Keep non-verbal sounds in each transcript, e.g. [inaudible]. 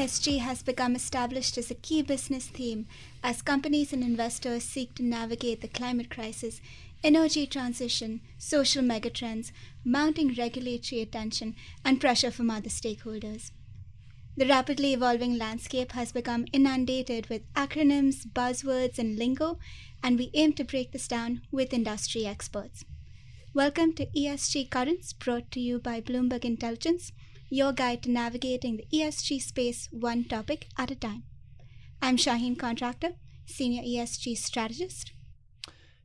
ESG has become established as a key business theme as companies and investors seek to navigate the climate crisis, energy transition, social megatrends, mounting regulatory attention, and pressure from other stakeholders. The rapidly evolving landscape has become inundated with acronyms, buzzwords, and lingo, and we aim to break this down with industry experts. Welcome to ESG Currents, brought to you by Bloomberg Intelligence your guide to navigating the ESG space one topic at a time. I'm Shaheen Contractor, Senior ESG Strategist.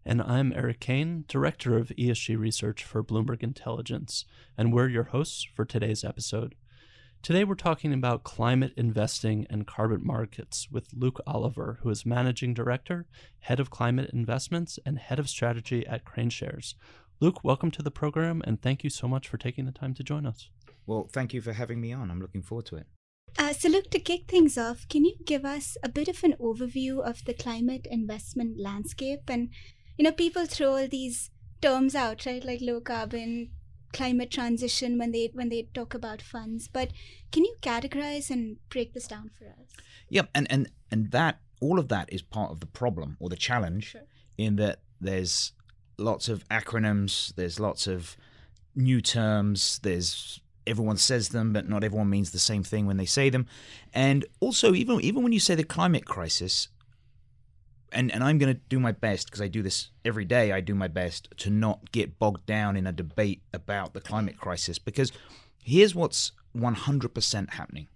And I'm Eric Kane, Director of ESG Research for Bloomberg Intelligence, and we're your hosts for today's episode. Today we're talking about climate investing and carbon markets with Luke Oliver, who is Managing Director, Head of Climate Investments, and Head of Strategy at KraneShares. Luke, welcome to the program, and thank you so much for taking the time to join us. Well, thank you for having me on. I'm looking forward to it. Uh, so, look, to kick things off, can you give us a bit of an overview of the climate investment landscape? And, you know, people throw all these terms out, right? Like low carbon, climate transition when they when they talk about funds. But can you categorize and break this down for us? Yeah, and and and that all of that is part of the problem or the challenge sure. in that there's lots of acronyms, there's lots of new terms, there's everyone says them, but not everyone means the same thing when they say them. And also, even even when you say the climate crisis, and and I'm going to do my best because I do this every day. I do my best to not get bogged down in a debate about the climate crisis because here's what's 100% happening.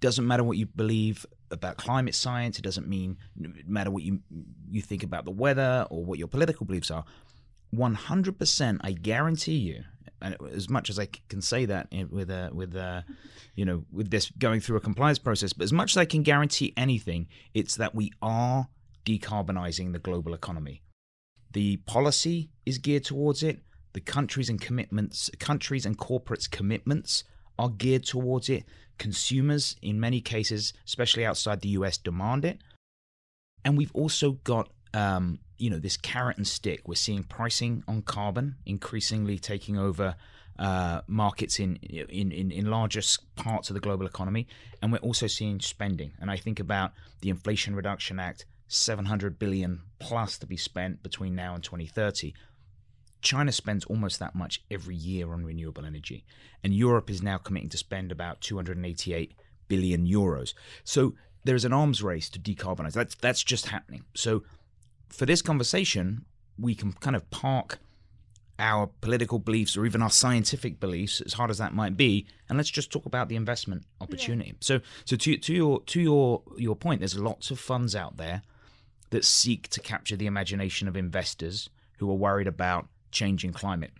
Doesn't matter what you believe about climate science. It doesn't mean matter what you you think about the weather or what your political beliefs are. 100%, I guarantee you, and as much as I can say that with uh, with uh, you know with this going through a compliance process, but as much as I can guarantee anything, it's that we are decarbonizing the global economy. The policy is geared towards it. The countries and commitments, countries and corporates' commitments are geared towards it. Consumers, in many cases, especially outside the US, demand it. And we've also got um, you know this carrot and stick. We're seeing pricing on carbon increasingly taking over uh, markets in, in in in larger parts of the global economy, and we're also seeing spending. And I think about the Inflation Reduction Act, 700 billion plus to be spent between now and 2030. China spends almost that much every year on renewable energy, and Europe is now committing to spend about 288 billion euros. So there is an arms race to decarbonize. That's that's just happening. So for this conversation, we can kind of park our political beliefs or even our scientific beliefs, as hard as that might be, and let's just talk about the investment opportunity. Yeah. So, so to to your to your your point, there's lots of funds out there that seek to capture the imagination of investors who are worried about changing climate,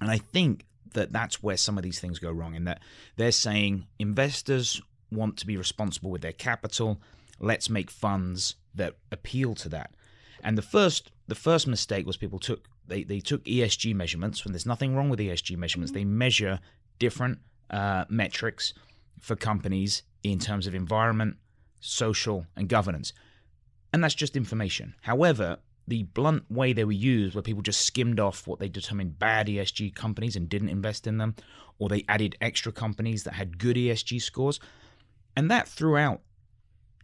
and I think that that's where some of these things go wrong. In that they're saying investors want to be responsible with their capital. Let's make funds that appeal to that. And the first the first mistake was people took they, they took ESG measurements when there's nothing wrong with ESG measurements. Mm-hmm. They measure different uh, metrics for companies in terms of environment, social, and governance. And that's just information. However, the blunt way they were used, where people just skimmed off what they determined bad ESG companies and didn't invest in them, or they added extra companies that had good ESG scores, and that threw out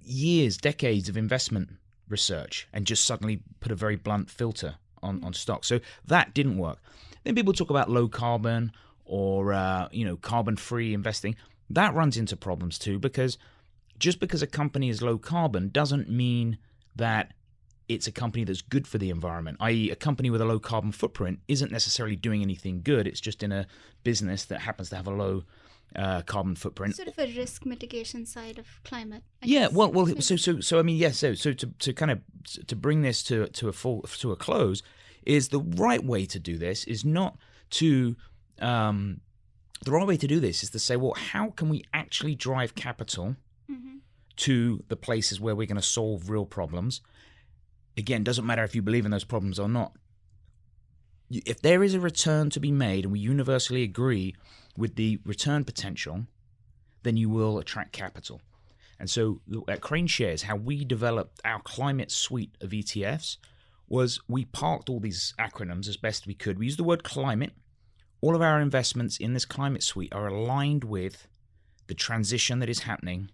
years, decades of investment research and just suddenly put a very blunt filter on, on stock. So that didn't work. Then people talk about low carbon or uh, you know carbon free investing. That runs into problems too because just because a company is low carbon doesn't mean that it's a company that's good for the environment. I.e., a company with a low carbon footprint isn't necessarily doing anything good. It's just in a business that happens to have a low uh, carbon footprint. Sort of a risk mitigation side of climate. I yeah, guess. well, well, so so so I mean, yes. so so to, to kind of to bring this to to a full to a close is the right way to do this is not to um, the right way to do this is to say, well, how can we actually drive capital Mhm. to the places where we're going to solve real problems? Again, doesn't matter if you believe in those problems or not. If there is a return to be made, and we universally agree with the return potential, then you will attract capital. And so at KraneShares, how we developed our climate suite of ETFs was we parked all these acronyms as best we could. We used the word climate. All of our investments in this climate suite are aligned with the transition that is happening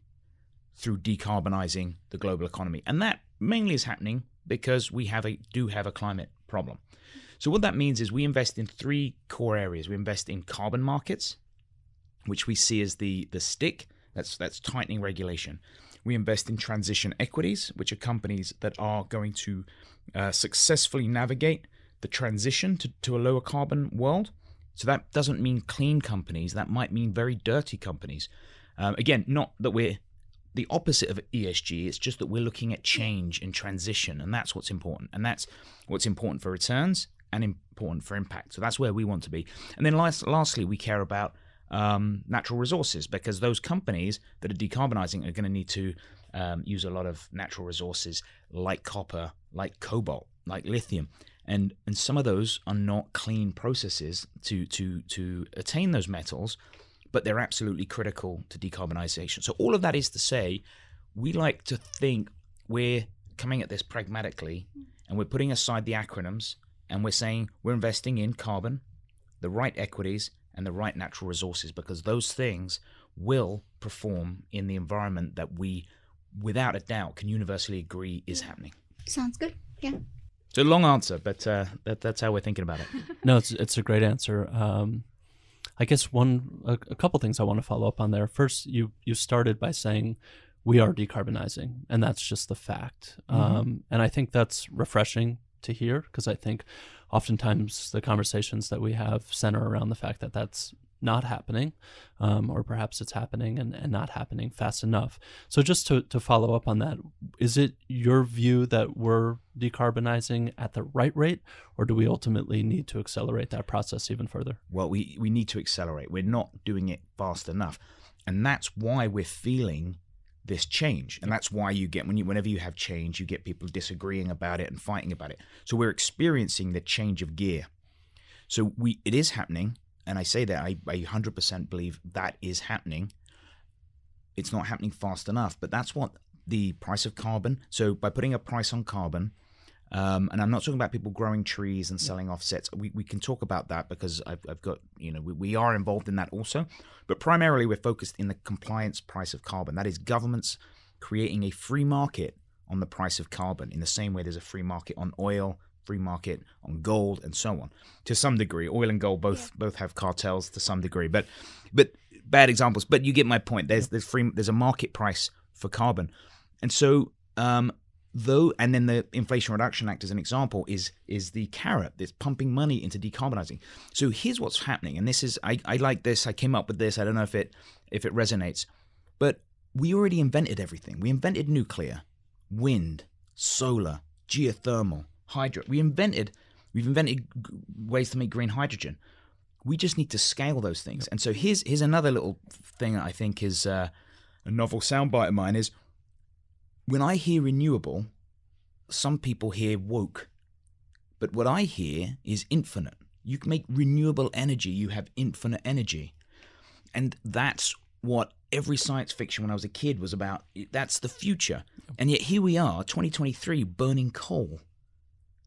through decarbonizing the global economy. And that mainly is happening because we have a do have a climate problem. So what that means is we invest in three core areas. We invest in carbon markets, which we see as the the stick that's that's tightening regulation. We invest in transition equities, which are companies that are going to uh, successfully navigate the transition to, to a lower carbon world. So that doesn't mean clean companies. That might mean very dirty companies. Um, again, not that we're the opposite of ESG. It's just that we're looking at change and transition, and that's what's important. And that's what's important for returns and important for impact. So that's where we want to be. And then last, lastly, we care about um, natural resources because those companies that are decarbonizing are going to need to um, use a lot of natural resources like copper, like cobalt, like lithium. And, and some of those are not clean processes to, to, to attain those metals, but they're absolutely critical to decarbonization. So, all of that is to say, we like to think we're coming at this pragmatically and we're putting aside the acronyms and we're saying we're investing in carbon, the right equities, and the right natural resources because those things will perform in the environment that we, without a doubt, can universally agree is happening. Sounds good. Yeah. It's a long answer, but uh, that, that's how we're thinking about it. [laughs] No, it's it's a great answer. Um, I guess one a, a couple things I want to follow up on there. First, you you started by saying we are decarbonizing, and that's just the fact. Um, and I think that's refreshing to hear because I think oftentimes the conversations that we have center around the fact that that's not happening, um, or perhaps it's happening and, and not happening fast enough. So, just to, to follow up on that, is it your view that we're decarbonizing at the right rate, or do we ultimately need to accelerate that process even further? well we we need to accelerate we're not doing it fast enough and that's why we're feeling this change. And that's why you get when you whenever you have change you get people disagreeing about it and fighting about it. So we're experiencing the change of gear. So we it is happening and i say that i, I 100% believe that is happening. It's not happening fast enough but that's what the price of carbon so by putting a price on carbon um, and I'm not talking about people growing trees and selling offsets. We, we can talk about that because I've, I've got, you know, we, we are involved in that also. But primarily, we're focused in the compliance price of carbon. That is governments creating a free market on the price of carbon in the same way there's a free market on oil, free market on gold, and so on. To some degree, oil and gold both both have cartels to some degree, but but bad examples. But you get my point. There's there's free there's a market price for carbon, and so um, though and then the inflation reduction act as an example is is the carrot that's pumping money into decarbonizing. So here's what's happening and this is I, I like this i came up with this i don't know if it if it resonates but we already invented everything. We invented nuclear wind solar geothermal hydro we invented we've invented g- ways to make green hydrogen. We just need to scale those things. And so here's here's another little thing that i think is uh, a novel soundbite of mine is when I hear renewable, some people hear woke. But what I hear is infinite. You can make renewable energy, you have infinite energy. And that's what every science fiction when I was a kid was about. That's the future. And yet here we are, 2023, burning coal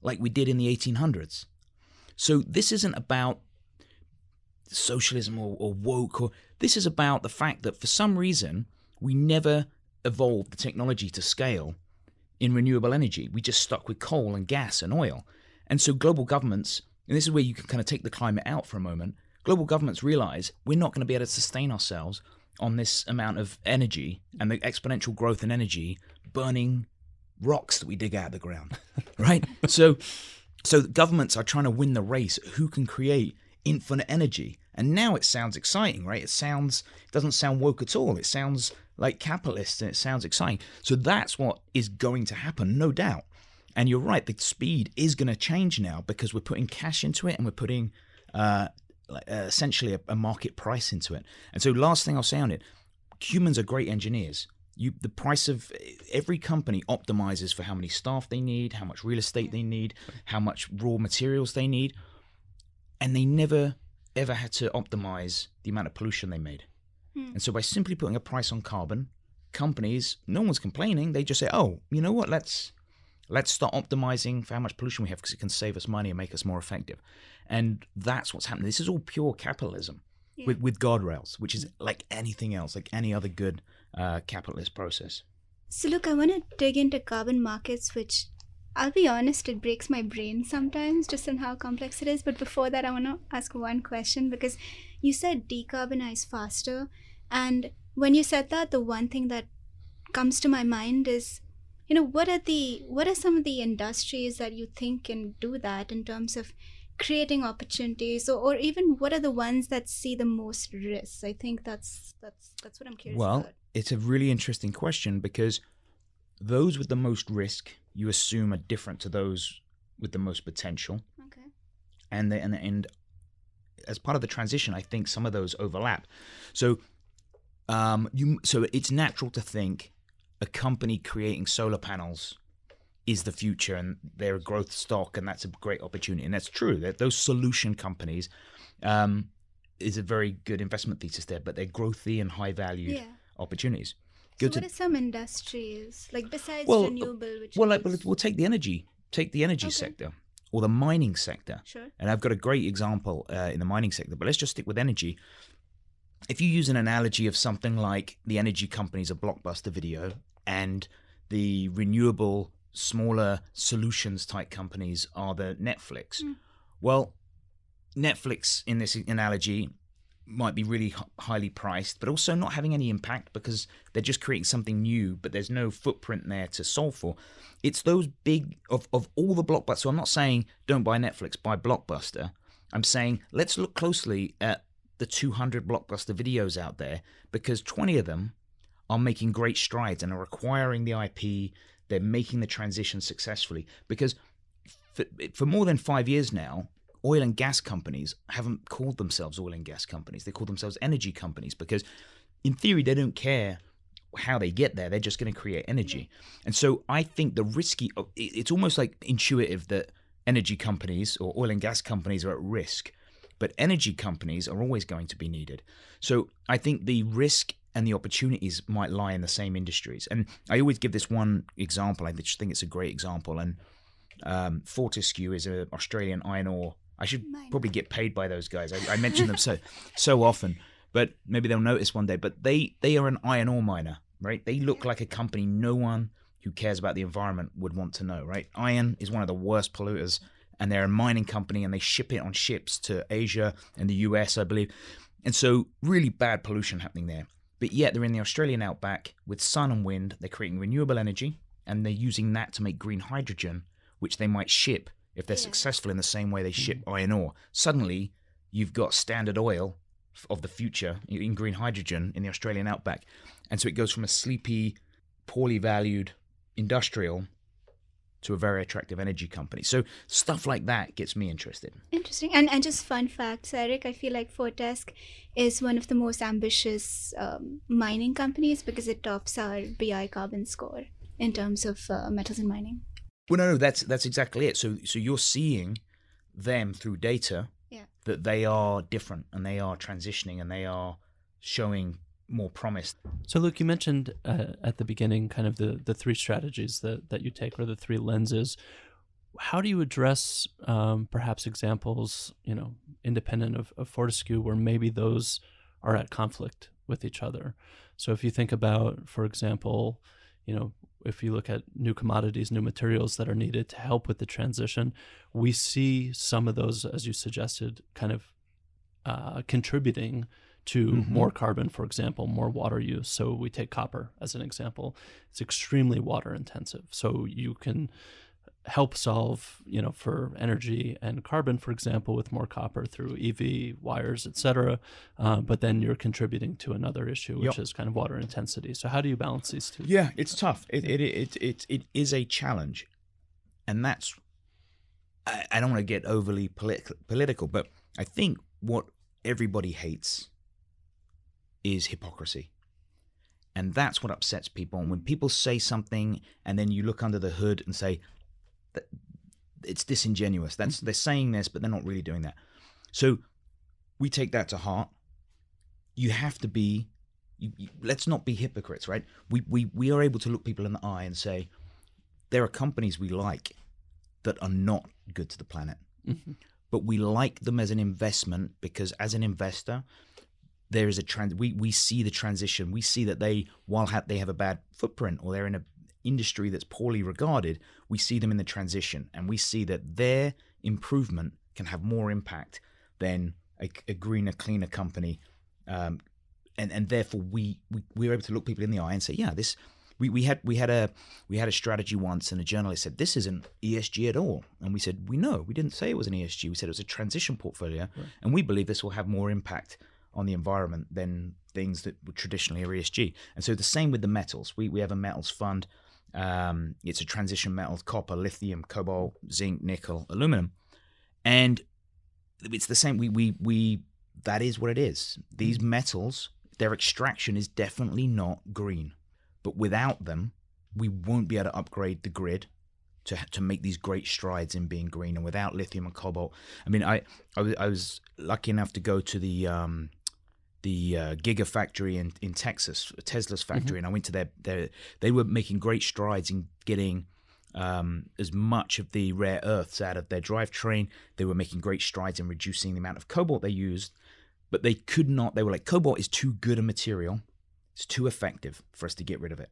like we did in the 1800s. So this isn't about socialism or, or woke or this is about the fact that for some reason we never evolved the technology to scale in renewable energy. We just stuck with coal and gas and oil. And so global governments, and this is where you can kind of take the climate out for a moment, global governments realize we're not going to be able to sustain ourselves on this amount of energy and the exponential growth in energy burning rocks that we dig out of the ground. [laughs] right? So so governments are trying to win the race who can create infinite energy. And now it sounds exciting, right? It sounds it doesn't sound woke at all. It sounds like capitalist and it sounds exciting. So that's what is going to happen, no doubt. And you're right, the speed is going to change now because we're putting cash into it and we're putting uh, uh, essentially a, a market price into it. And so, last thing I'll say on it humans are great engineers. You, the price of every company optimizes for how many staff they need, how much real estate they need, how much raw materials they need, and they never ever had to optimize the amount of pollution they made. Hmm. And so by simply putting a price on carbon, companies, no one's complaining. They just say, "Oh, you know what? Let's let's start optimizing for how much pollution we have because it can save us money and make us more effective." And that's what's happening. This is all pure capitalism Yeah. with with guardrails, which is like anything else, like any other good uh, capitalist process. So, look, I want to dig into carbon markets, which I'll be honest, it breaks my brain sometimes just in how complex it is. But before that, I want to ask one question because you said decarbonize faster. And when you said that, the one thing that comes to my mind is you know what are the what are some of the industries that you think can do that in terms of creating opportunities or, or even what are the ones that see the most risks i think that's that's that's what i'm curious Well, about it's a really interesting question because those with the most risk you assume are different to those with the most potential, okay. And the, and and as part of the transition, I think some of those overlap. So, um, you so it's natural to think a company creating solar panels is the future and they're a growth stock and that's a great opportunity. And that's true that those solution companies um, is a very good investment thesis there but they're growthy and high valued yeah. opportunities Go what to- are some industries like besides Well, renewable which well like, means- we'll take the energy take the energy Okay. sector or the mining sector sure and I've got a great example uh, in the mining sector, but let's just stick with energy. If you use an analogy of something like the energy companies of Blockbuster Video and the renewable, smaller solutions type companies are the Netflix, Mm. well, Netflix in this analogy might be really highly priced, but also not having any impact because they're just creating something new, but there's no footprint there to solve for. It's those big of of all the blockbusters. So I'm not saying don't buy Netflix, buy Blockbuster. I'm saying let's look closely at the 200 blockbuster videos out there because 20 of them are making great strides and are acquiring the IP. They're making the transition successfully because for, for more than five years now, oil and gas companies haven't called themselves oil and gas companies. They call themselves energy companies because, in theory, they don't care how they get there. They're just going to create energy. And so I think the risky, it's almost like intuitive that energy companies or oil and gas companies are at risk, but energy companies are always going to be needed. So I think the risk and the opportunities might lie in the same industries. And I always give this one example. I just think it's a great example. And um, Fortescue is an Australian iron ore. I should probably get paid by those guys. I, I mention them so [laughs] so often, but maybe they'll notice one day. But they they are an iron ore miner, right? They look like a company no one who cares about the environment would want to know, right? Iron is one of the worst polluters, and they're a mining company, and they ship it on ships to Asia and the US, I believe. And so, really bad pollution happening there. But yet, they're in the Australian outback with sun and wind. They're creating renewable energy, and they're using that to make green hydrogen, which they might ship if they're Yeah. successful in the same way they ship iron ore. Suddenly, you've got standard oil of the future in green hydrogen in the Australian outback. And so it goes from a sleepy, poorly valued industrial to a very attractive energy company. So stuff like that gets me interested. Interesting. And and just fun facts, Eric, I feel like Fortescue is one of the most ambitious um, mining companies because it tops our BI carbon score in terms of uh, metals and mining. Well, no, no, that's that's exactly it. So, so you're seeing them through data Yeah. that they are different and they are transitioning and they are showing more promise. So, Luke, you mentioned uh, at the beginning kind of the, the three strategies that, that you take or the three lenses. How do you address um, perhaps examples, you know, independent of, of Fortescue, where maybe those are at conflict with each other? So, if you think about, for example, you know, if you look at new commodities, new materials that are needed to help with the transition, we see some of those, as you suggested, kind of uh, contributing to Mhm. more carbon, for example, more water use. So we take copper as an example. It's extremely water intensive. So you can help solve, you know, for energy and carbon, for example, with more copper through EV wires, et cetera. Uh, but then you're contributing to another issue, which Yep. is kind of water intensity. So how do you balance these two? Yeah, it's tough. It it it it, it is a challenge, and that's. I, I don't want to get overly politi- political, but I think what everybody hates is hypocrisy, and that's what upsets people. And when people say something, and then you look under the hood and say, it's disingenuous. That's they're saying this, but they're not really doing that. So we take that to heart. You have to be you, you, let's not be hypocrites, right? We, we we are able to look people in the eye and say there are companies we like that are not good to the planet, Mhm. but we like them as an investment because as an investor, there is a trans. We we see the transition. We see that they while ha- they have a bad footprint or they're in a industry that's poorly regarded, we see them in the transition, and we see that their improvement can have more impact than a, a greener, cleaner company um, and and therefore we, we we were able to look people in the eye and say, yeah, this we, we had we had a we had a strategy once, and a journalist said this isn't ESG at all, and we said we know we didn't say it was an ESG, we said it was a transition portfolio, and we believe this will have more impact on the environment than things that were traditionally are ESG. And so the same with the metals. We we have a metals fund. Um, it's a transition metal copper, lithium, cobalt, zinc, nickel, aluminum, and it's the same. We we we that is what it is. These metals, their extraction is definitely not green, but without them, we won't be able to upgrade the grid to to make these great strides in being green. And without lithium and cobalt, I mean, I I was, I was lucky enough to go to the um, the uh, Gigafactory in in Texas, Tesla's factory, and I went to their their they were making great strides in getting um, as much of the rare earths out of their drivetrain. They were making great strides in reducing the amount of cobalt they used, but they could not. They were like, cobalt is too good a material. It's too effective for us to get rid of it.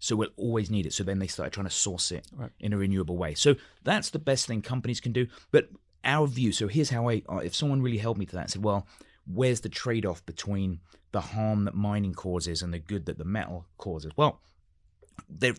So we'll always need it. So then they started trying to source it Right. in a renewable way. So that's the best thing companies can do. But our view. So here's how I. If someone really held me to that and said, well, where's the trade-off between the harm that mining causes and the good that the metal causes? Well, there,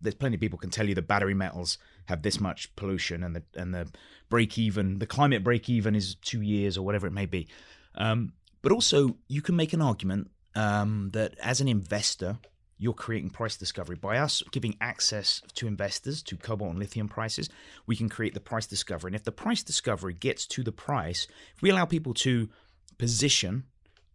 there's plenty of people can tell you the battery metals have this much pollution and the and the break even, the climate break even is two years or whatever it may be. Um, but also, you can make an argument um, that as an investor, you're creating price discovery by us giving access to investors to cobalt and lithium prices. We can create the price discovery, and if the price discovery gets to the price, if we allow people to position,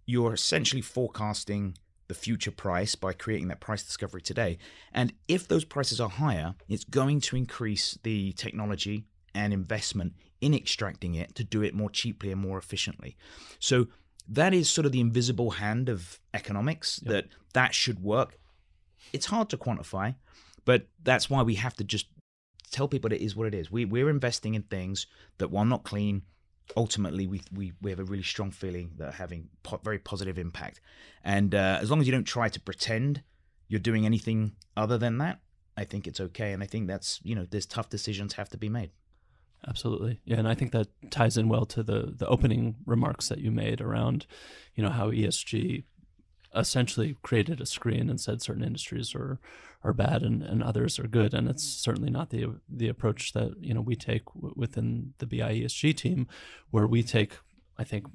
you're essentially forecasting the future price by creating that price discovery today. And if those prices are higher, it's going to increase the technology and investment in extracting it to do it more cheaply and more efficiently. So that is sort of the invisible hand of economics that that should work. It's hard to quantify, but that's why we have to just tell people it is what it is. We we're investing in things that while not clean, ultimately we we, we have a really strong feeling that having po- very positive impact. And uh, as long as you don't try to pretend you're doing anything other than that, I think it's okay. And I think that's you know there's tough decisions have to be made. Absolutely. Yeah, and I think that ties in well to the the opening remarks that you made around, you know, how ESG essentially created a screen and said certain industries are are bad and, and others are good and it's certainly not the the approach that you know we take w- within the BI ESG team where we take I think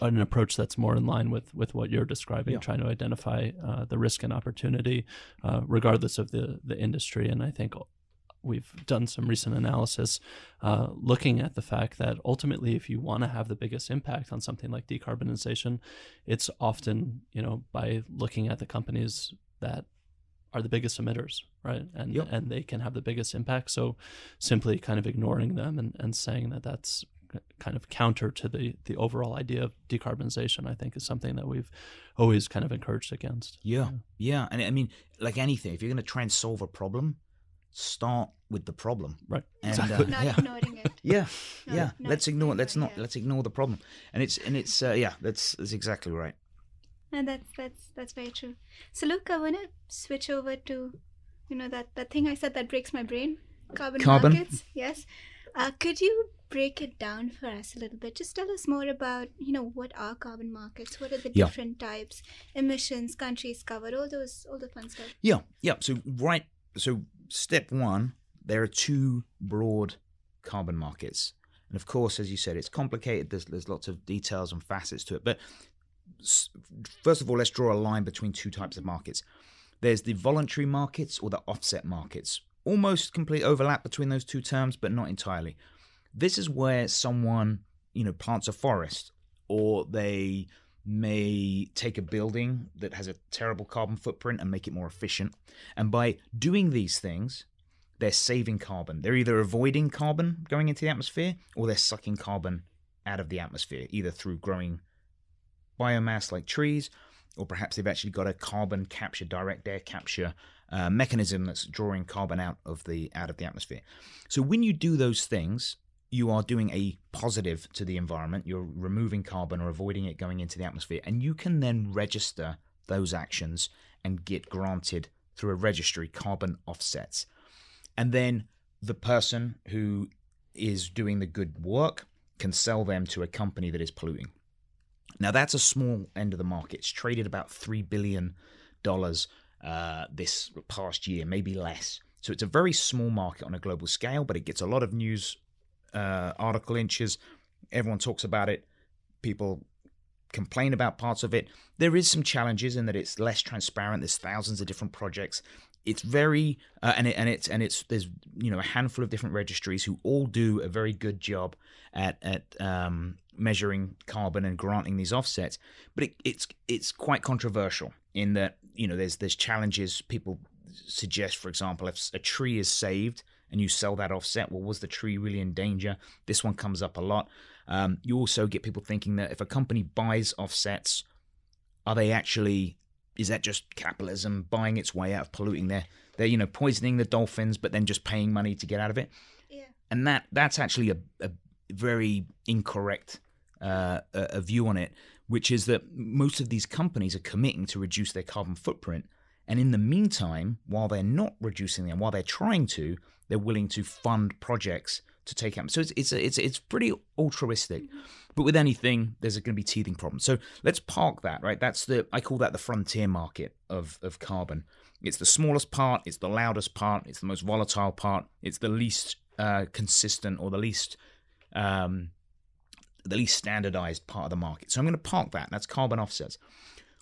an approach that's more in line with with what you're describing Yeah. trying to identify uh, the risk and opportunity uh, regardless of the the industry and I think we've done some recent analysis uh, looking at the fact that ultimately, if you want to have the biggest impact on something like decarbonization, it's often you know by looking at the companies that are the biggest emitters, right? And Yep. and they can have the biggest impact. So simply kind of ignoring them and, and saying that that's kind of counter to the the overall idea of decarbonization, I think is something that we've always kind of encouraged against. Yeah, yeah, and I mean, like anything, if you're going to try and solve a problem, start with the problem. Right. And, Exactly. uh, Not yeah. ignoring it. Yeah, [laughs] No, yeah. not let's ignore. it. Let's not. it. Let's ignore the problem. And it's and it's uh, yeah. That's that's exactly right. And that's that's that's very true. So look, I wanna switch over to, you know, that that thing I said that breaks my brain, carbon, Carbon. markets. Yes. Uh, could you break it down for us a little bit? Just tell us more about, you know, what are carbon markets? What are the Yeah. different types, emissions, countries covered, all those, all the fun stuff. Yeah, yeah. So right. So step one, there are two broad carbon markets. And of course, as you said, it's complicated. There's, there's lots of details and facets to it. But first of all, let's draw a line between two types of markets. There's the voluntary markets or the offset markets. Almost complete overlap between those two terms, but not entirely. This is where someone, you know, plants a forest or they may take a building that has a terrible carbon footprint and make it more efficient. And by doing these things, they're saving carbon. They're either avoiding carbon going into the atmosphere or they're sucking carbon out of the atmosphere, either through growing biomass like trees, or perhaps they've actually got a carbon capture, direct air capture uh, mechanism that's drawing carbon out of the out of the atmosphere. So when you do those things, you are doing a positive to the environment. You're removing carbon or avoiding it going into the atmosphere, and you can then register those actions and get granted through a registry carbon offsets. And then the person who is doing the good work can sell them to a company that is polluting. Now that's a small end of the market. It's traded about three billion dollars uh, this past year, maybe less. So it's a very small market on a global scale, but it gets a lot of news uh, article inches. Everyone talks about it. People complain about parts of it. There is some challenges in that it's less transparent. There's thousands of different projects. It's very uh, and it, and it's and it's there's you know a handful of different registries who all do a very good job at at um, measuring carbon and granting these offsets. But it, it's it's quite controversial in that you know there's there's challenges. People suggest, for example, if a tree is saved and you sell that offset, well, was the tree really in danger? This one comes up a lot. Um, you also get people thinking that if a company buys offsets, are they actually is that just capitalism buying its way out of polluting their they're you know poisoning the dolphins but then just paying money to get out of it yeah. and that that's actually a, a very incorrect uh, a view on it which is that most of these companies are committing to reduce their carbon footprint and in the meantime while they're not reducing them while they're trying to they're willing to fund projects to take out. So it's it's it's it's pretty altruistic. But with anything, there's going to be teething problems. So let's park that, right? That's the I call that the frontier market of of carbon. It's the smallest part, it's the loudest part, it's the most volatile part, it's the least uh, consistent or the least um, the least standardized part of the market. So I'm going to park that. That's carbon offsets.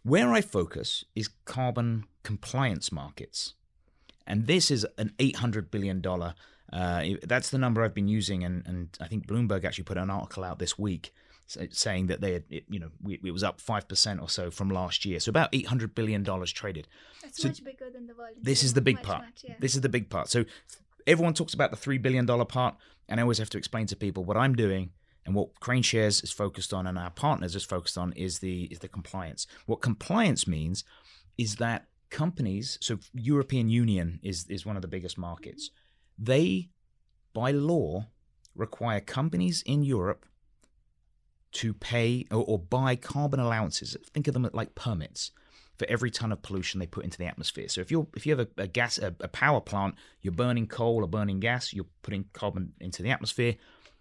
Where I focus is carbon compliance markets. And this is an $800 billion. Uh, that's the number I've been using. And, and I think Bloomberg actually put an article out this week saying that they had, it, you know, it was up 5% or so from last year. So about $800 billion traded. That's so much bigger than the volume. This is the big much, part. Much, yeah. This is the big part. So everyone talks about the $3 billion part. And I always have to explain to people what I'm doing and what KraneShares is focused on and our partners is focused on is the is the compliance. What compliance means is that companies, so European Union is is one of the biggest markets. They, by law, require companies in Europe to pay or, or buy carbon allowances. Think of them like permits for every ton of pollution they put into the atmosphere. So if you if you have a, a gas a, a, power plant, you're burning coal or burning gas, you're putting carbon into the atmosphere.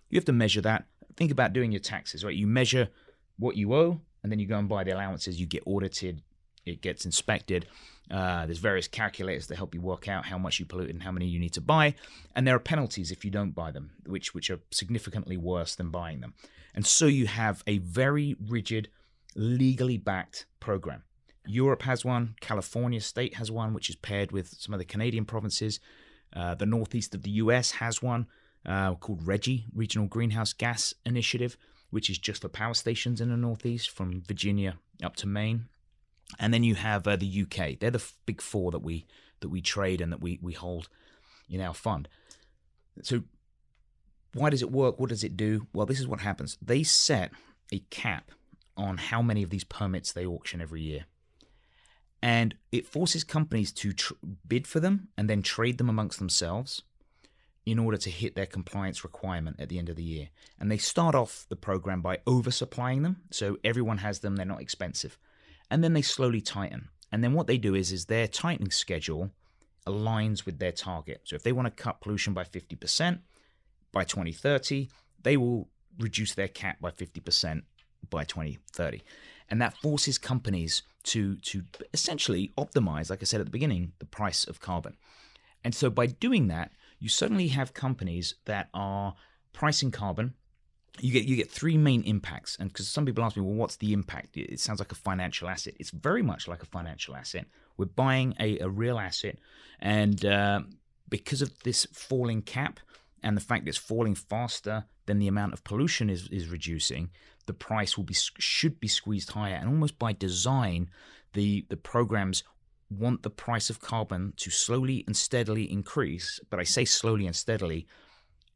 You have to measure that. Think about doing your taxes, right? You measure what you owe, and then you go and buy the allowances. You get audited, it gets inspected. Uh, there's various calculators to help you work out how much you pollute and how many you need to buy, and there are penalties if you don't buy them, which which are significantly worse than buying them. And so you have a very rigid, legally backed program. Europe has one, California state has one, which is paired with some of the Canadian provinces. Uh, the northeast of the US has one uh, called RGGI, Regional Greenhouse Gas Initiative, which is just for power stations in the northeast from Virginia up to Maine. And then you have uh, the UK. They're the f- big four that we that we trade and that we we hold in our fund. So why does it work? What does it do? Well, this is what happens. They set a cap on how many of these permits they auction every year. And it forces companies to tr- bid for them and then trade them amongst themselves in order to hit their compliance requirement at the end of the year. And they start off the program by oversupplying them. So everyone has them, they're not expensive and then they slowly tighten. And then what they do is is their tightening schedule aligns with their target. So if they want to cut pollution by 50% by 2030, they will reduce their cap by 50% by 2030. And that forces companies to to essentially optimize, like I said at the beginning, the price of carbon. And so by doing that, you suddenly have companies that are pricing carbon. You get you get three main impacts, and because some people ask me, well, what's the impact? It sounds like a financial asset. It's very much like a financial asset. We're buying a, a real asset, and uh, because of this falling cap and the fact that it's falling faster than the amount of pollution is is reducing, the price will be should be squeezed higher, and almost by design, the the programs want the price of carbon to slowly and steadily increase. But I say slowly and steadily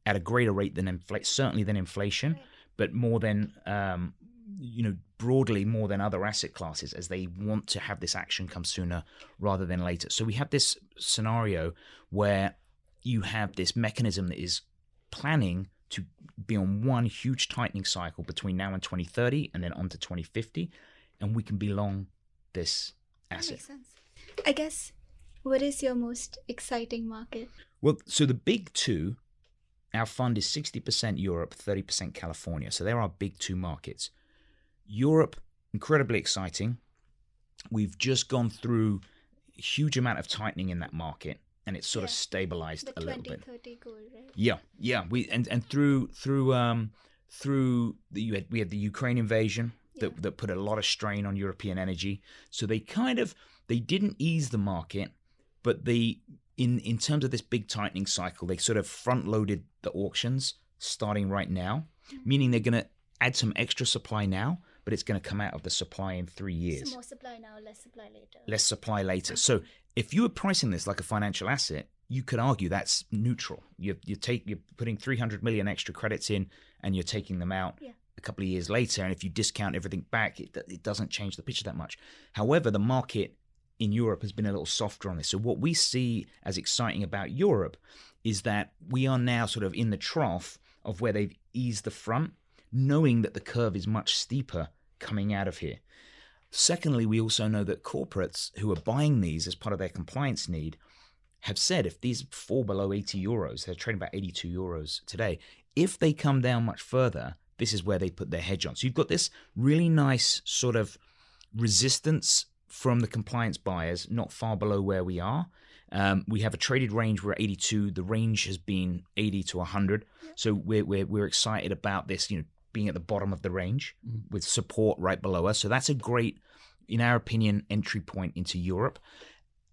at a greater rate than inflation, certainly than inflation, but more than um, you know broadly more than other asset classes as they want to have this action come sooner rather than later. So we have this scenario where you have this mechanism that is planning to be on one huge tightening cycle between now and 2030 and then on to 2050 and we can be long this asset. makes sense. I guess what is your most exciting market? Well, so the big two, our fund is 60% Europe, 30% California. So there are big two markets. Europe, incredibly exciting. We've just gone through a huge amount of tightening in that market and it's sort yeah. of stabilized the a little bit. Goal, right? Yeah, yeah. We and and through through um through the you had, we had the Ukraine invasion that that put a lot of strain on European energy. So they kind of they didn't ease the market, but they in in terms of this big tightening cycle, they sort of front loaded the auctions starting right now, mm-hmm. meaning they're going to add some extra supply now, but it's going to come out of the supply in three years. So more supply now, less supply later. Less supply later. So if you were pricing this like a financial asset, you could argue that's neutral. You you take you're putting 300 million extra credits in, and you're taking them out. Yeah. A couple of years later, and if you discount everything back, it, it doesn't change the picture that much. However, the market in Europe has been a little softer on this. So what we see as exciting about Europe is that we are now sort of in the trough of where they've eased the front, knowing that the curve is much steeper coming out of here. Secondly, we also know that corporates who are buying these as part of their compliance need have said if these fall below 80 euros, they're trading about 82 euros today. If they come down much further, this is where they put their hedge on. So you've got this really nice sort of resistance from the compliance buyers, not far below where we are. Um, we have a traded range. We're at 82. The range has been 80 to 100. So we're, we're, we're excited about this, you know, being at the bottom of the range mm. with support right below us. So that's a great, in our opinion, entry point into Europe.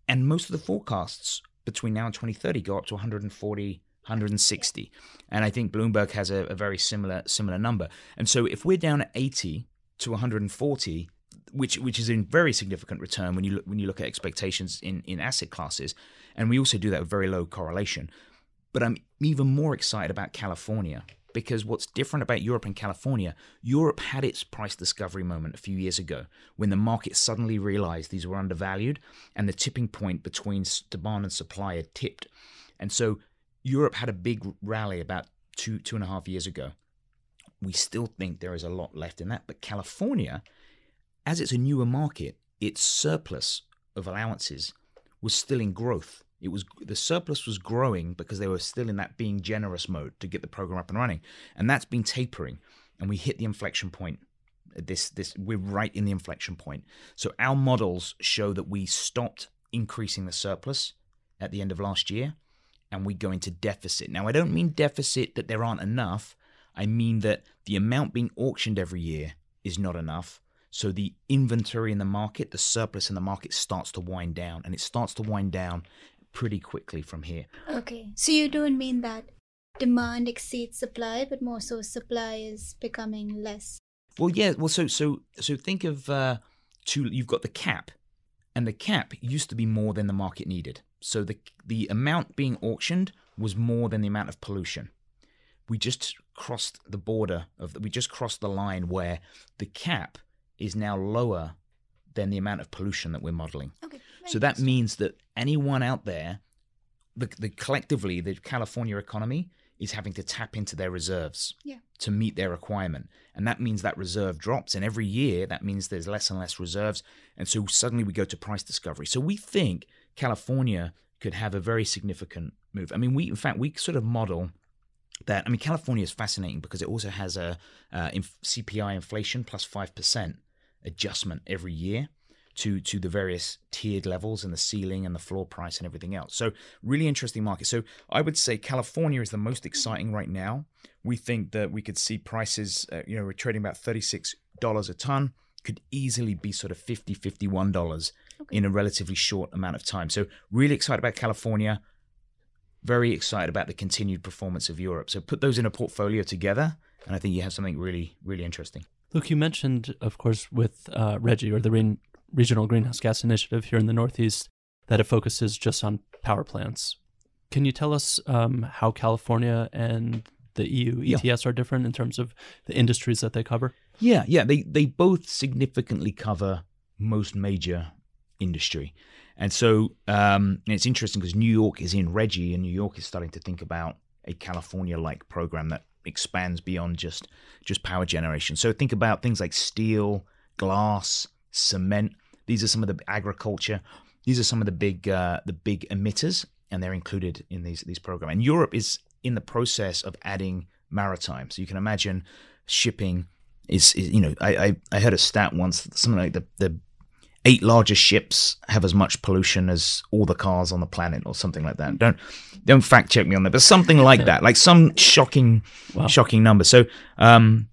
And most of the forecasts between now and 2030 go up to 140, 160. And I think Bloomberg has a, a very similar similar number. And so if we're down at 80 to 140, which which is a very significant return when you look when you look at expectations in in asset classes, and we also do that with very low correlation. But I'm even more excited about California because what's different about Europe and California, Europe had its price discovery moment a few years ago when the market suddenly realized these were undervalued and the tipping point between demand and supply had tipped. And so Europe had a big rally about two two and a half years ago. We still think there is a lot left in that, but California as it's a newer market, its surplus of allowances was still in growth. It was the surplus was growing because they were still in that being generous mode to get the program up and running, and that's been tapering. And we hit the inflection point. This this we're right in the inflection point. So our models show that we stopped increasing the surplus at the end of last year, and we go into deficit. Now I don't mean deficit that there aren't enough. I mean that the amount being auctioned every year is not enough so the inventory in the market, the surplus in the market starts to wind down, and it starts to wind down pretty quickly from here. Okay. So you don't mean that demand exceeds supply, but more so supply is becoming less. Well, yeah. Well, so so so think of uh, two. You've got the cap, and the cap used to be more than the market needed. So the the amount being auctioned was more than the amount of pollution. We just crossed the border of. The, we just crossed the line where the cap is now lower than the amount of pollution that we're modeling. Okay, so that means that anyone out there, the, the collectively, the California economy is having to tap into their reserves yeah. to meet their requirement. And that means that reserve drops. And every year, that means there's less and less reserves. And so suddenly we go to price discovery. So we think California could have a very significant move. I mean, we, in fact, we sort of model that. I mean, California is fascinating because it also has a uh, CPI inflation plus 5% adjustment every year. to to the various tiered levels and the ceiling and the floor price and everything else. So really interesting market. So I would say California is the most exciting right now. We think that we could see prices, uh, you know, we're trading about thirty six dollars a ton, could easily be sort of 50 51 dollars okay. in a relatively short amount of time. So really excited about California. Very excited about the continued performance of Europe. So put those in a portfolio together, and I think you have something really, really interesting. Luke, you mentioned, of course, with uh, RGGI or the Rain Regional Greenhouse Gas Initiative here in the Northeast, that it focuses just on power plants. Can you tell us um, how California and the EU ETS yeah. are different in terms of the industries that they cover? Yeah, yeah, they they both significantly cover most major industry, and so um, and it's interesting because New York is in RGGI, and New York is starting to think about a California-like program that expands beyond just just power generation. So think about things like steel, glass, cement. These are some of the agriculture. These are some of the big uh, the big emitters, and they're included in these these programs. And Europe is in the process of adding maritime. So you can imagine shipping is, is you know I, I, I heard a stat once something like the the eight largest ships have as much pollution as all the cars on the planet or something like that. Don't don't fact check me on that, but something like [laughs] that, like some shocking wow. shocking number. So um,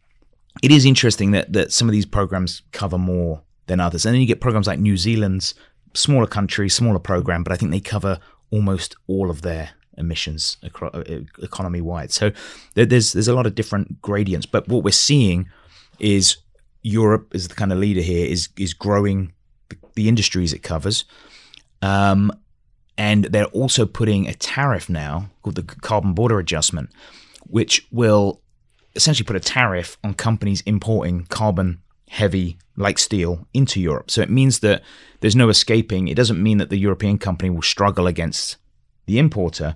it is interesting that that some of these programs cover more than others, and then you get programs like New Zealand's smaller country, smaller program, but I think they cover almost all of their emissions uh, economy wide. So there's there's a lot of different gradients, but what we're seeing is Europe is the kind of leader here is is growing the, industries it covers. Um, and they're also putting a tariff now called the carbon border adjustment, which will essentially put a tariff on companies importing carbon heavy like steel into Europe. So it means that there's no escaping. It doesn't mean that the European company will struggle against the importer.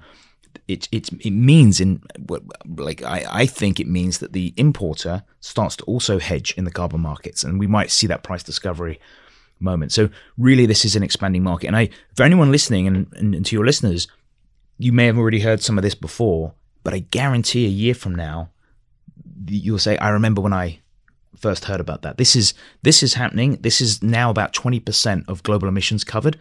It, it, it means in like I, I think it means that the importer starts to also hedge in the carbon markets and we might see that price discovery moment so really this is an expanding market and I for anyone listening and, and, and to your listeners you may have already heard some of this before but I guarantee a year from now you'll say I remember when I first heard about that this is this is happening this is now about 20% of global emissions covered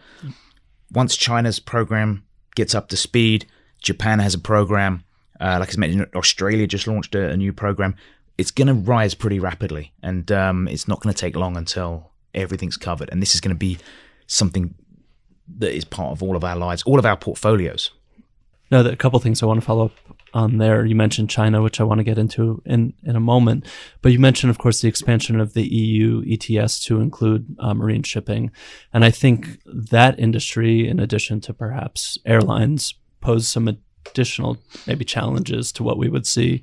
once China's program gets up to speed. Japan has a program. Uh, like I mentioned, Australia just launched a, a new program. It's going to rise pretty rapidly, and um, it's not going to take long until everything's covered. And this is going to be something that is part of all of our lives, all of our portfolios. Now, a couple things I want to follow up on there. You mentioned China, which I want to get into in, in a moment, but you mentioned, of course, the expansion of the EU ETS to include uh, marine shipping. And I think that industry, in addition to perhaps airlines, pose some additional maybe challenges to what we would see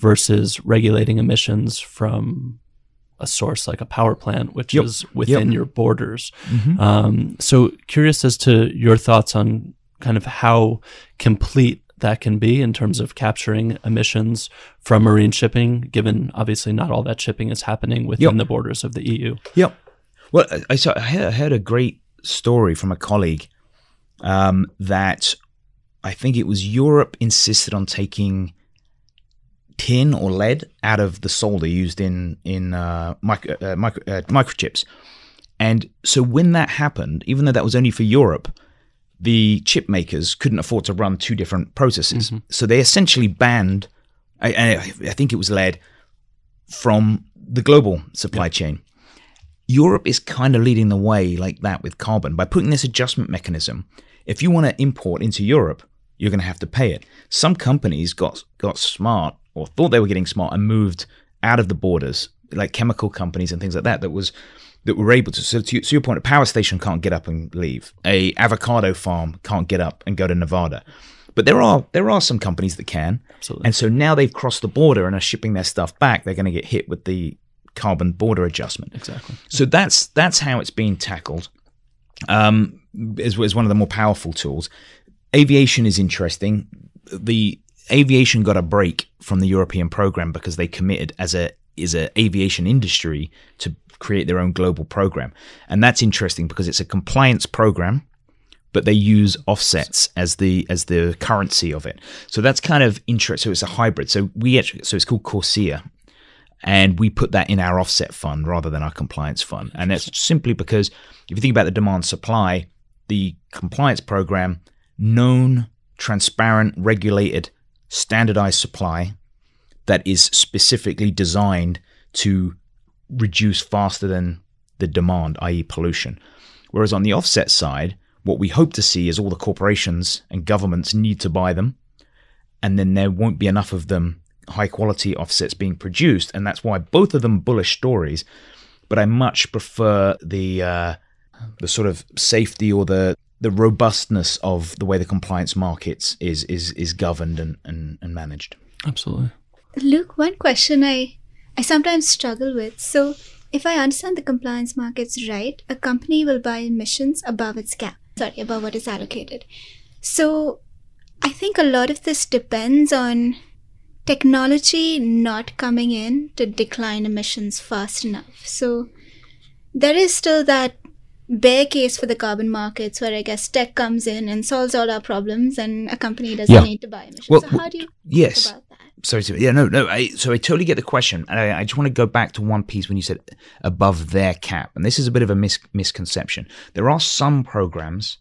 versus regulating emissions from a source like a power plant, which yep. is within yep. your borders. Mm-hmm. Um, so, curious as to your thoughts on kind of how complete that can be in terms of capturing emissions from marine shipping, given obviously not all that shipping is happening within yep. the borders of the EU. Yep. Well, I, saw, I heard a great story from a colleague um, that I think it was Europe insisted on taking tin or lead out of the solder used in in uh, micro, uh, micro, uh, microchips. And so when that happened, even though that was only for Europe, the chip makers couldn't afford to run two different processes. Mm-hmm. So they essentially banned, I, I, think it was lead, from the global supply chain. Europe is kind of leading the way like that with carbon by putting this adjustment mechanism. If you want to import into Europe, you're going to have to pay it. Some companies got got smart or thought they were getting smart and moved out of the borders, like chemical companies and things like that. That was that were able to. So to, to your point, a power station can't get up and leave. A avocado farm can't get up and go to Nevada. But there are there are some companies that can. Absolutely. And so now they've crossed the border and are shipping their stuff back. They're going to get hit with the carbon border adjustment. Exactly. So that's that's how it's being tackled. Um, as, as one of the more powerful tools. Aviation is interesting. The aviation got a break from the European program because they committed as a is a aviation industry to create their own global program. And that's interesting because it's a compliance program, but they use offsets as the as the currency of it. So that's kind of interesting. So it's a hybrid. So we actually, so it's called CORSIA. And we put that in our offset fund rather than our compliance fund. And that's simply because if you think about the demand supply, the compliance program, known, transparent, regulated, standardized supply that is specifically designed to reduce faster than the demand, i.e., pollution. Whereas on the offset side, what we hope to see is all the corporations and governments need to buy them, and then there won't be enough of them high quality offsets being produced, and that's why both of them bullish stories. But I much prefer the uh, the sort of safety or the the robustness of the way the compliance markets is is is governed and, and, and managed. Absolutely. Luke, one question I I sometimes struggle with. So if I understand the compliance markets right, a company will buy emissions above its cap. Sorry, above what is allocated. So I think a lot of this depends on technology not coming in to decline emissions fast enough. So there is still that bear case for the carbon markets where I guess tech comes in and solves all our problems and a company doesn't Yeah. need to buy emissions. Well, so how do you yes. think about that? Sorry, to, yeah, no, no. I, so I totally get the question, and I, I just want to go back to one piece when you said above their cap, and this is a bit of a mis- misconception. There are some programs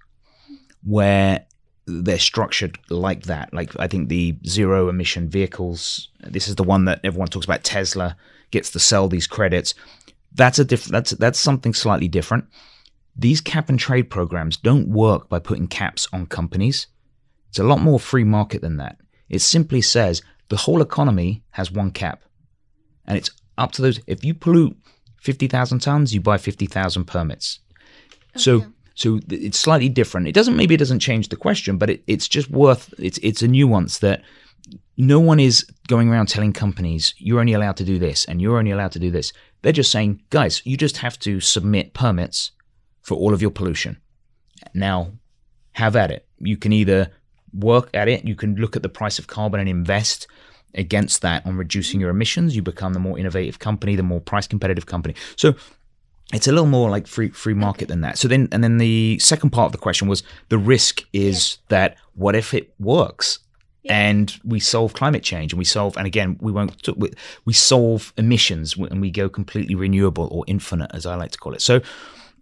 where they're structured like that. Like I think the zero emission vehicles. This is the one that everyone talks about. Tesla gets to sell these credits. That's a diff- That's that's something slightly different. These cap and trade programs don't work by putting caps on companies. It's a lot more free market than that. It simply says the whole economy has one cap. And it's up to those. If you pollute 50,000 tons, you buy 50,000 permits. So Okay. so th- it's slightly different. It doesn't maybe it doesn't change the question, but it, it's just worth it's it's a nuance that no one is going around telling companies you're only allowed to do this and you're only allowed to do this. They're just saying, guys, you just have to submit permits for all of your pollution. Now, have at it. You can either work at it, you can look at the price of carbon and invest against that on reducing your emissions. You become the more innovative company, the more price competitive company. So it's a little more like free free market than that. So then and then the second part of the question was the risk is that what if it works? And we solve climate change, and we solve, and again, we won't. We solve emissions, and we go completely renewable or infinite, as I like to call it. So,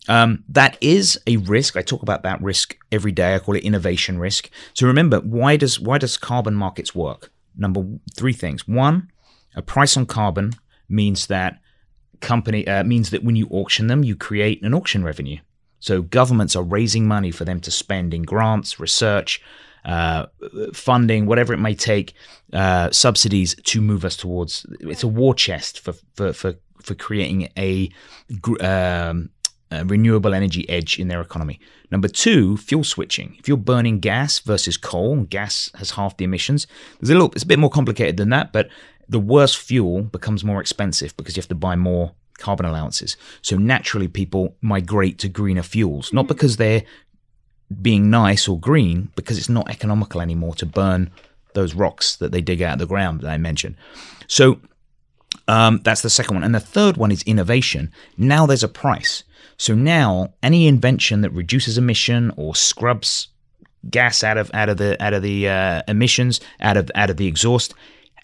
um, that is a risk. I talk about that risk every day. I call it innovation risk. So remember, why does why does carbon markets work? Number three things. One, a price on carbon means that company uh, means that when you auction them, you create an auction revenue. So governments are raising money for them to spend in grants, research, uh, funding, whatever it may take, uh, subsidies to move us towards. It's a war chest for for for, for creating a, um, a renewable energy edge in their economy. Number two, fuel switching. If you're burning gas versus coal, gas has half the emissions. There's a little. It's a bit more complicated than that, but the worse fuel becomes more expensive because you have to buy more carbon allowances. So naturally, people migrate to greener fuels, not because they're being nice or green, because it's not economical anymore to burn those rocks that they dig out of the ground that I mentioned. So um, that's the second one. And the third one is innovation. Now there's a price. So now any invention that reduces emission or scrubs gas out of out of the out of the uh, emissions out of out of the exhaust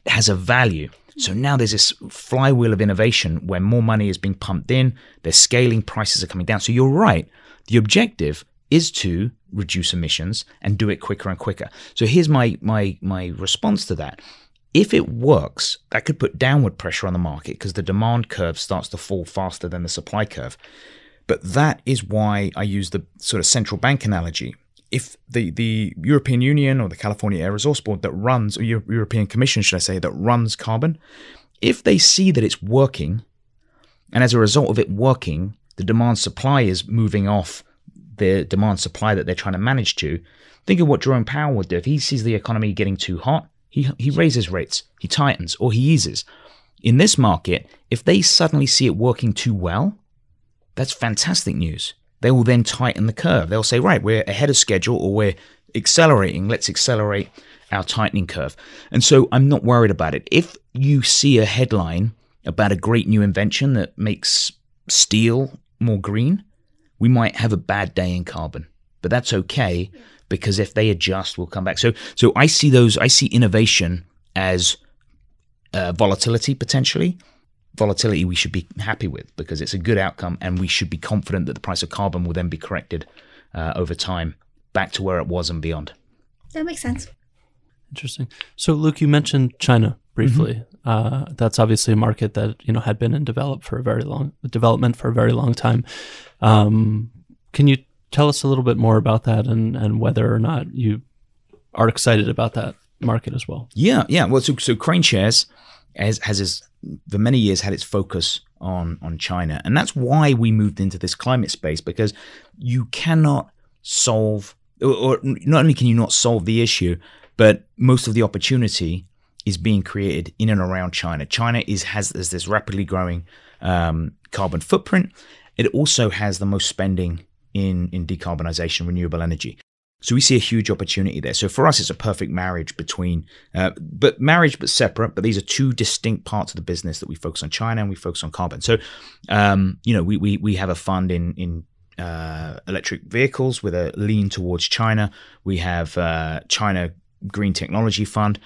has a value. So now there's this flywheel of innovation where more money is being pumped in, they're scaling, prices are coming down. So you're right. The objective is to reduce emissions and do it quicker and quicker. So here's my my my response to that. If it works, that could put downward pressure on the market because the demand curve starts to fall faster than the supply curve. But that is why I use the sort of central bank analogy. If the, the European Union or the California Air Resource Board that runs, or Eu- European Commission, should I say, that runs carbon, if they see that it's working, and as a result of it working, the demand supply is moving off the demand supply that they're trying to manage to, think of what Jerome Powell would do. If he sees the economy getting too hot, he, he raises rates, he tightens, or he eases. In this market, if they suddenly see it working too well, that's fantastic news. They will then tighten the curve. They'll say, right, we're ahead of schedule or we're accelerating. Let's accelerate our tightening curve. And so I'm not worried about it. If you see a headline about a great new invention that makes steel more green, we might have a bad day in carbon. But that's okay because if they adjust, we'll come back. So so I see those I see innovation as uh, volatility potentially volatility we should be happy with because it's a good outcome and we should be confident that the price of carbon will then be corrected uh, over time back to where it was and beyond. That makes sense. Interesting. So, Luke, you mentioned China briefly. Mm-hmm. Uh, that's obviously a market that you know had been in develop for a very long development for a very long time. Um, can you tell us a little bit more about that and and whether or not you are excited about that market as well? Yeah, yeah. Well, so so KraneShares has has his, for many years had its focus on on China, and that's why we moved into this climate space because you cannot solve, or, or not only can you not solve the issue, but most of the opportunity is being created in and around China. China is has, has this rapidly growing um, carbon footprint. It also has the most spending in in decarbonization, renewable energy. So we see a huge opportunity there. So for us, it's a perfect marriage between, uh, but marriage but separate. But these are two distinct parts of the business that we focus on China and we focus on carbon. So, um, you know, we we we have a fund in in uh, electric vehicles with a lean towards China. We have uh, China Green Technology Fund.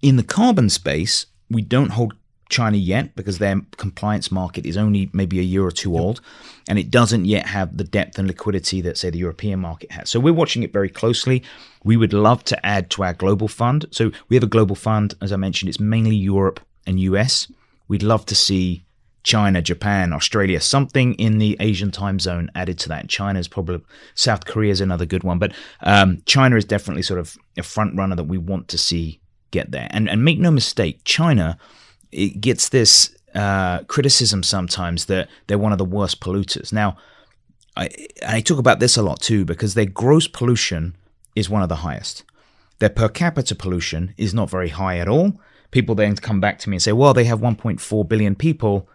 In the carbon space, we don't hold China yet because their compliance market is only maybe a year or two yep. old and it doesn't yet have the depth and liquidity that, say, the European market has. So we're watching it very closely. We would love to add to our global fund. So we have a global fund, as I mentioned, it's mainly Europe and US. We'd love to see China, Japan, Australia, something in the Asian time zone added to that. China is probably South Korea is another good one, but um, China is definitely sort of a front runner that we want to see get there. And and make no mistake, China it gets this uh, criticism sometimes that they're one of the worst polluters. Now, I, I talk about this a lot too because their gross pollution is one of the highest. Their per capita pollution is not very high at all. People then come back to me and say, well, they have 1.4 billion people.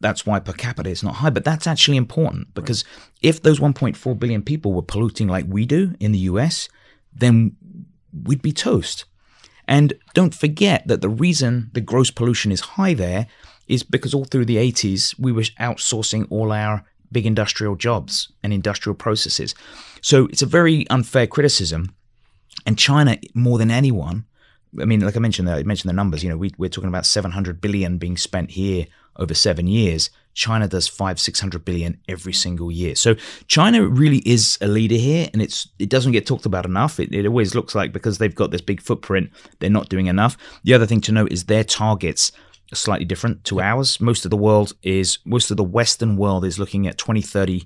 That's why per capita is not high. But that's actually important because if those 1.4 billion people were polluting like we do in the US, then we'd be toast. And don't forget that the reason the gross pollution is high there is because all through the 80s, we were outsourcing all our big industrial jobs and industrial processes. So it's a very unfair criticism. And China, more than anyone, I mean, like I mentioned, I mentioned the numbers. You know, we, we're talking about 700 billion being spent here over seven years. China does five, six hundred billion every single year. So China really is a leader here, and it's it doesn't get talked about enough. It, it always looks like because they've got this big footprint, they're not doing enough. The other thing to note is their targets are slightly different to ours. Most of the world is most of the Western world is looking at 2030,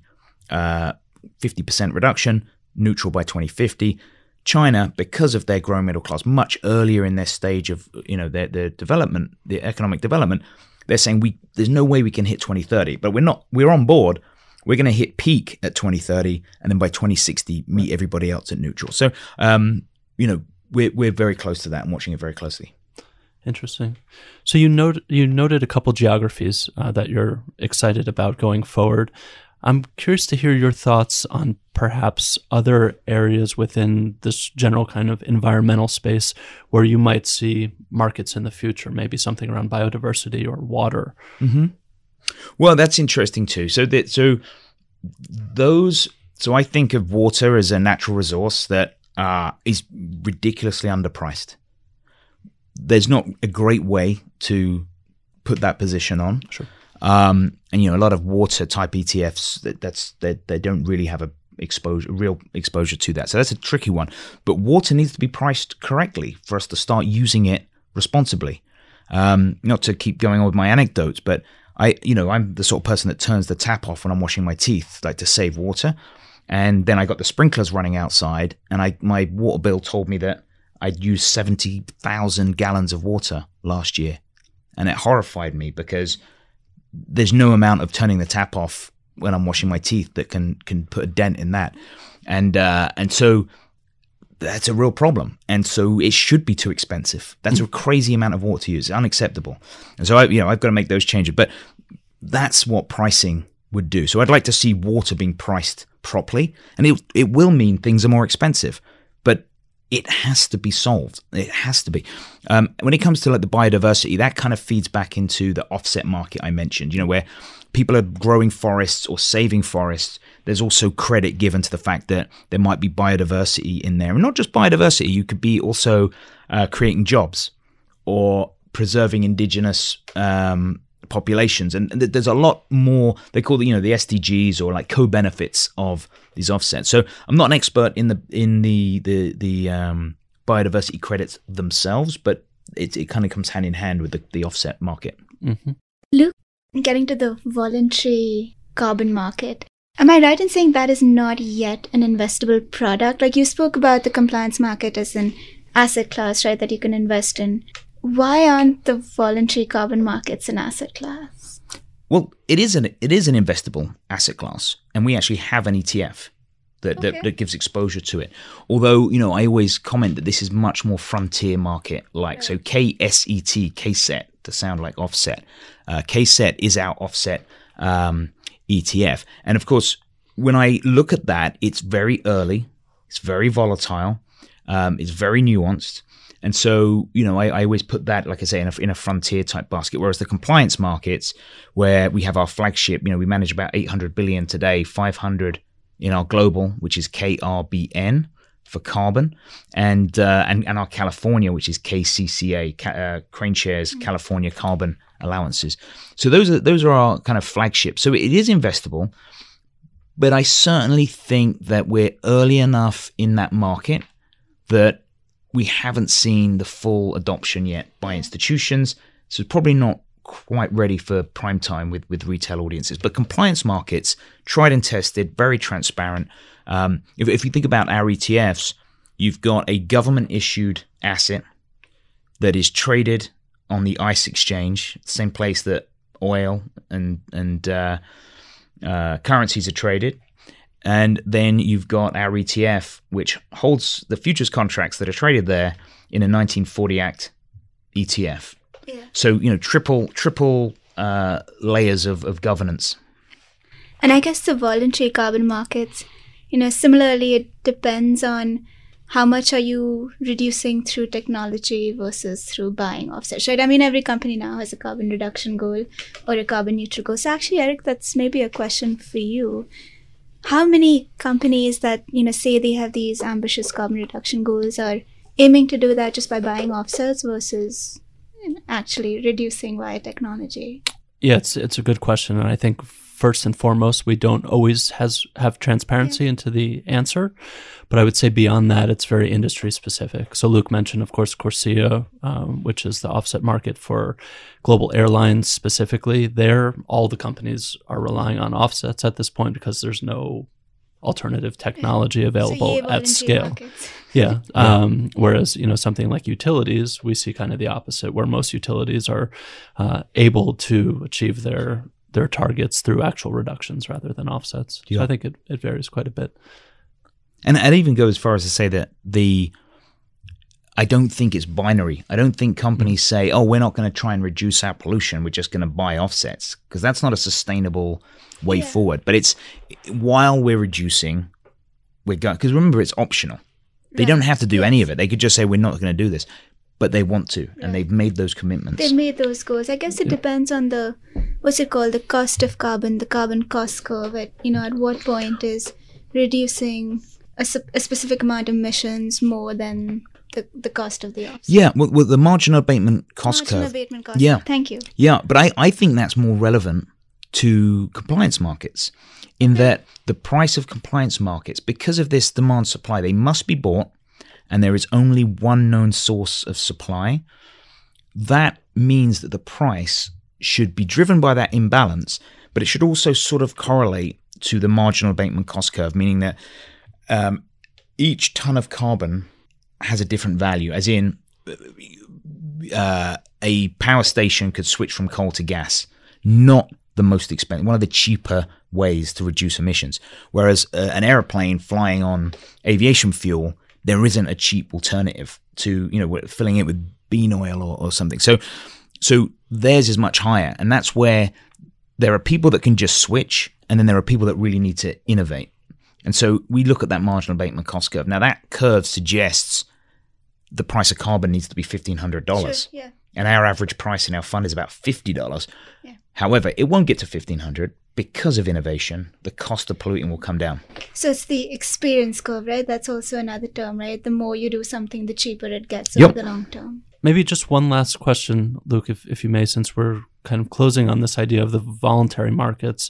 uh, 50% reduction, neutral by 2050. China, because of their growing middle class, much earlier in their stage of you know their, their development, the economic development, they're saying we there's no way we can hit 2030, but we're not. We're on board. We're going to hit peak at 2030, and then by 2060 meet everybody else at neutral. So, um, you know, we're we're very close to that and watching it very closely. Interesting. So you note you noted a couple geographies uh, that you're excited about going forward. I'm curious to hear your thoughts on perhaps other areas within this general kind of environmental space where you might see markets in the future, maybe something around biodiversity or water. Mm-hmm. Well, that's interesting too. So that so those so I think of water as a natural resource that uh, is ridiculously underpriced. There's not a great way to put that position on. Sure. Um, and you know, a lot of water type ETFs that, that's they, they don't really have a exposure, real exposure to that. So that's a tricky one. But water needs to be priced correctly for us to start using it responsibly. Um, not to keep going on with my anecdotes, but I, you know, I'm the sort of person that turns the tap off when I'm washing my teeth, like to save water. And then I got the sprinklers running outside, and I my water bill told me that I'd used seventy thousand gallons of water last year, and it horrified me because there's no amount of turning the tap off when I'm washing my teeth that can can put a dent in that, and uh, and so that's a real problem, and so it should be too expensive. That's a mm. crazy amount of water to use, It's unacceptable, and so I you know I've got to make those changes, but that's what pricing would do. So I'd like to see water being priced properly, and it it will mean things are more expensive, but it has to be solved. It has to be. Um, when it comes to like the biodiversity, that kind of feeds back into the offset market I mentioned. You know, where people are growing forests or saving forests. There's also credit given to the fact that there might be biodiversity in there, and not just biodiversity. You could be also uh, creating jobs or preserving indigenous um, populations, and there's a lot more. They call the you know the SDGs or like co-benefits of these offsets. So I'm not an expert in the in the the the um, biodiversity credits themselves, but it, it kind of comes hand in hand with the, the offset market. hmm Luke, getting to the voluntary carbon market, am I right in saying that is not yet an investable product? Like you spoke about the compliance market as an asset class, right, that you can invest in. Why aren't the voluntary carbon markets an asset class? Well, it is an it is an investable asset class, and we actually have an ETF that, Okay. that, that gives exposure to it. Although you know, I always comment that this is much more frontier market like. So KSET, KSET, to sound like offset. Uh, KSET is our offset um, ETF, and of course, when I look at that, it's very early, it's very volatile, um, it's very nuanced. And so, you know, I, I always put that, like I say, in a, in a frontier type basket. Whereas the compliance markets, where we have our flagship, you know, we manage about 800 billion today, 500 in our global, which is KRBN for carbon, and uh, and and our California, which is KCCA, Ca- uh, KraneShares California Carbon Allowances. So those are those are our kind of flagships. So it is investable, but I certainly think that we're early enough in that market that we haven't seen the full adoption yet by institutions. So it's probably not quite ready for prime time with, with retail audiences. But compliance markets, tried and tested, very transparent. Um, if, if you think about our ETFs, you've got a government issued asset that is traded on the ICE exchange, same place that oil and and uh, uh, currencies are traded. And then you've got our ETF, which holds the futures contracts that are traded there in a 1940 Act ETF. Yeah. So you know, triple triple uh, layers of, of governance. And I guess the voluntary carbon markets, you know, similarly, it depends on how much are you reducing through technology versus through buying offsets, right? I mean, every company now has a carbon reduction goal or a carbon neutral goal. So actually, Eric, that's maybe a question for you. How many companies that, you know, say they have these ambitious carbon reduction goals are aiming to do that just by buying offsets versus actually reducing via technology? Yeah, it's it's a good question, and I think first and foremost, we don't always has have transparency into the answer, but I would say beyond that, it's very industry specific. So Luke mentioned, of course, Corsia, um, which is the offset market for global airlines specifically. There, all the companies are relying on offsets at this point because there's no alternative technology available yay, at scale. Yeah. [laughs] Um, whereas, you know, something like utilities, we see kind of the opposite, where most utilities are uh, able to achieve their their targets through actual reductions rather than offsets. So I think it, it varies quite a bit. And I'd even go as far as to say that the I don't think it's binary. I don't think companies mm. say, "Oh, we're not going to try and reduce our pollution. We're just going to buy offsets," because that's not a sustainable way Yeah. forward. But it's while we're reducing, we're going because remember it's optional. They don't have to do any of it. They could just say, "We're not going to do this," but they want to, and they've made those commitments. They've made those goals. I guess it depends on the what's it called, the cost of carbon, the carbon cost curve. At you know, at what point is reducing a, a specific amount of emissions more than the, the cost of the offset? yeah, well, well, the marginal abatement cost Marginal curve. abatement cost. Yeah. Thank you. Yeah, but I, I think that's more relevant to compliance markets in that the price of compliance markets, because of this demand supply, they must be bought and there is only one known source of supply. That means that the price should be driven by that imbalance, but it should also sort of correlate to the marginal abatement cost curve, meaning that um, each ton of carbon has a different value, as in uh, a power station could switch from coal to gas, not the most expensive, one of the cheaper ways to reduce emissions. Whereas uh, an aeroplane flying on aviation fuel, there isn't a cheap alternative to you know filling it with bean oil or, or something. So, so theirs is much higher, and that's where there are people that can just switch, and then there are people that really need to innovate. And so we look at that marginal abatement cost curve. Now that curve suggests the price of carbon needs to be fifteen hundred dollars, Sure, yeah. and our average price in our fund is about fifty dollars. Yeah. However, it won't get to fifteen hundred because of innovation. The cost of polluting will come down. So it's the experience curve, right? That's also another term, right? The more you do something, the cheaper it gets Yep. over the long term. Maybe just one last question, Luke, if, if you may, since we're kind of closing on this idea of the voluntary markets.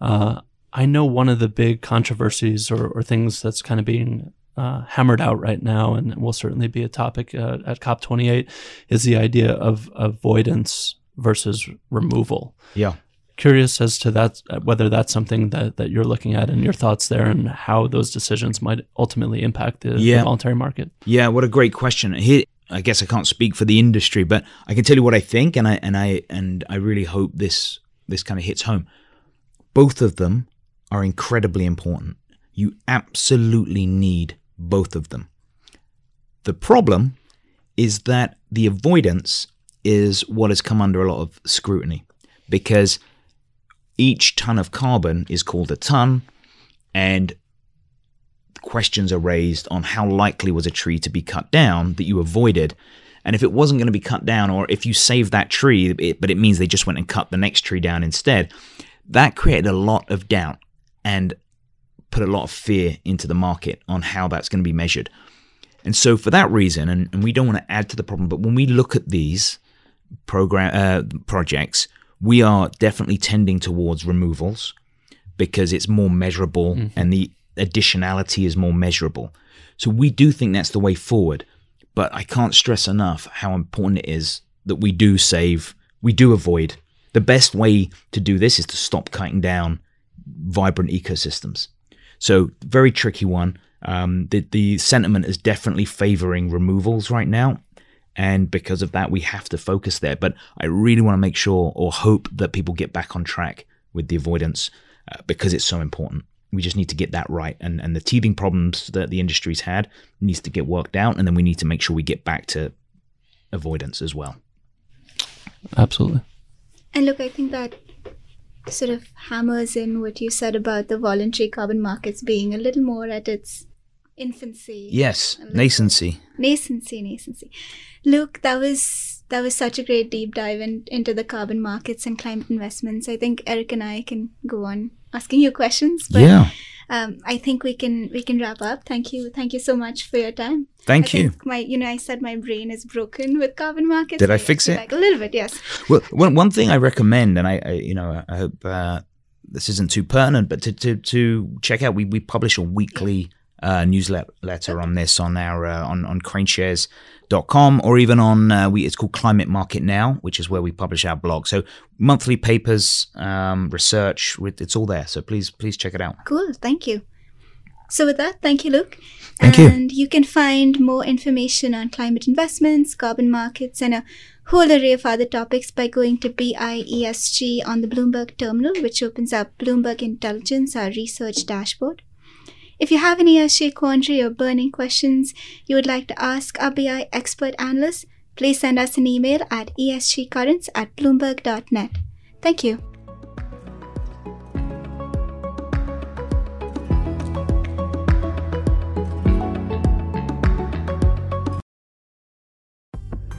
Uh, I know one of the big controversies or, or things that's kind of being uh, hammered out right now, and will certainly be a topic uh, at COP28, is the idea of avoidance versus removal. Yeah. Curious as to that, whether that's something that, that you're looking at and your thoughts there, and how those decisions might ultimately impact the, yeah. the voluntary market. Yeah, what a great question. Here, I guess I can't speak for the industry, but I can tell you what I think, and I and I and I really hope this this kind of hits home. Both of them are incredibly important. You absolutely need both of them. The problem is that the avoidance is what has come under a lot of scrutiny because each ton of carbon is called a ton and questions are raised on how likely was a tree to be cut down that you avoided. And if it wasn't going to be cut down, or if you saved that tree, it, but it means they just went and cut the next tree down instead, that created a lot of doubt and put a lot of fear into the market on how that's going to be measured. And so, for that reason, and, and we don't want to add to the problem, but when we look at these program uh, projects, we are definitely tending towards removals because it's more measurable mm-hmm. and the additionality is more measurable. So we do think that's the way forward. But I can't stress enough how important it is that we do save, we do avoid. The best way to do this is to stop cutting down vibrant ecosystems. So, very tricky one. Um, the, the sentiment is definitely favoring removals right now. And because of that, we have to focus there. But I really want to make sure or hope that people get back on track with the avoidance uh, because it's so important. We just need to get that right. And, and the teething problems that the industry's had needs to get worked out. And then we need to make sure we get back to avoidance as well. Absolutely. And look, I think that sort of hammers in what you said about the voluntary carbon markets being a little more at its infancy. Yes, nascency. Nascency, nascency. Luke, that was that was such a great deep dive in, into the carbon markets and climate investments. I think Eric and I can go on asking you questions. But, yeah. Um, I think we can we can wrap up. Thank you, thank you so much for your time. Thank I you. My, you know, I said my brain is broken with carbon markets. Did I fix it? Like a little bit, yes. Well, one, one thing I recommend, and I, I you know, I hope uh, this isn't too pertinent, but to to, to check out, we we publish a weekly uh, newsletter on this on our uh, on on kraneshares.com or even on uh, we it's called Climate Market Now, which is where we publish our blog. So monthly papers, um, research, it's all there. So please please check it out. Cool, thank you. So with that, thank you, Luke. Thank and you. you can find more information on climate investments, carbon markets, and a whole array of other topics by going to BIESG on the Bloomberg terminal, which opens up Bloomberg Intelligence, our research dashboard. If you have any uh, ESG quandary or burning questions you would like to ask our BI expert analysts, please send us an email at esgcurrents at bloomberg.net. Thank you.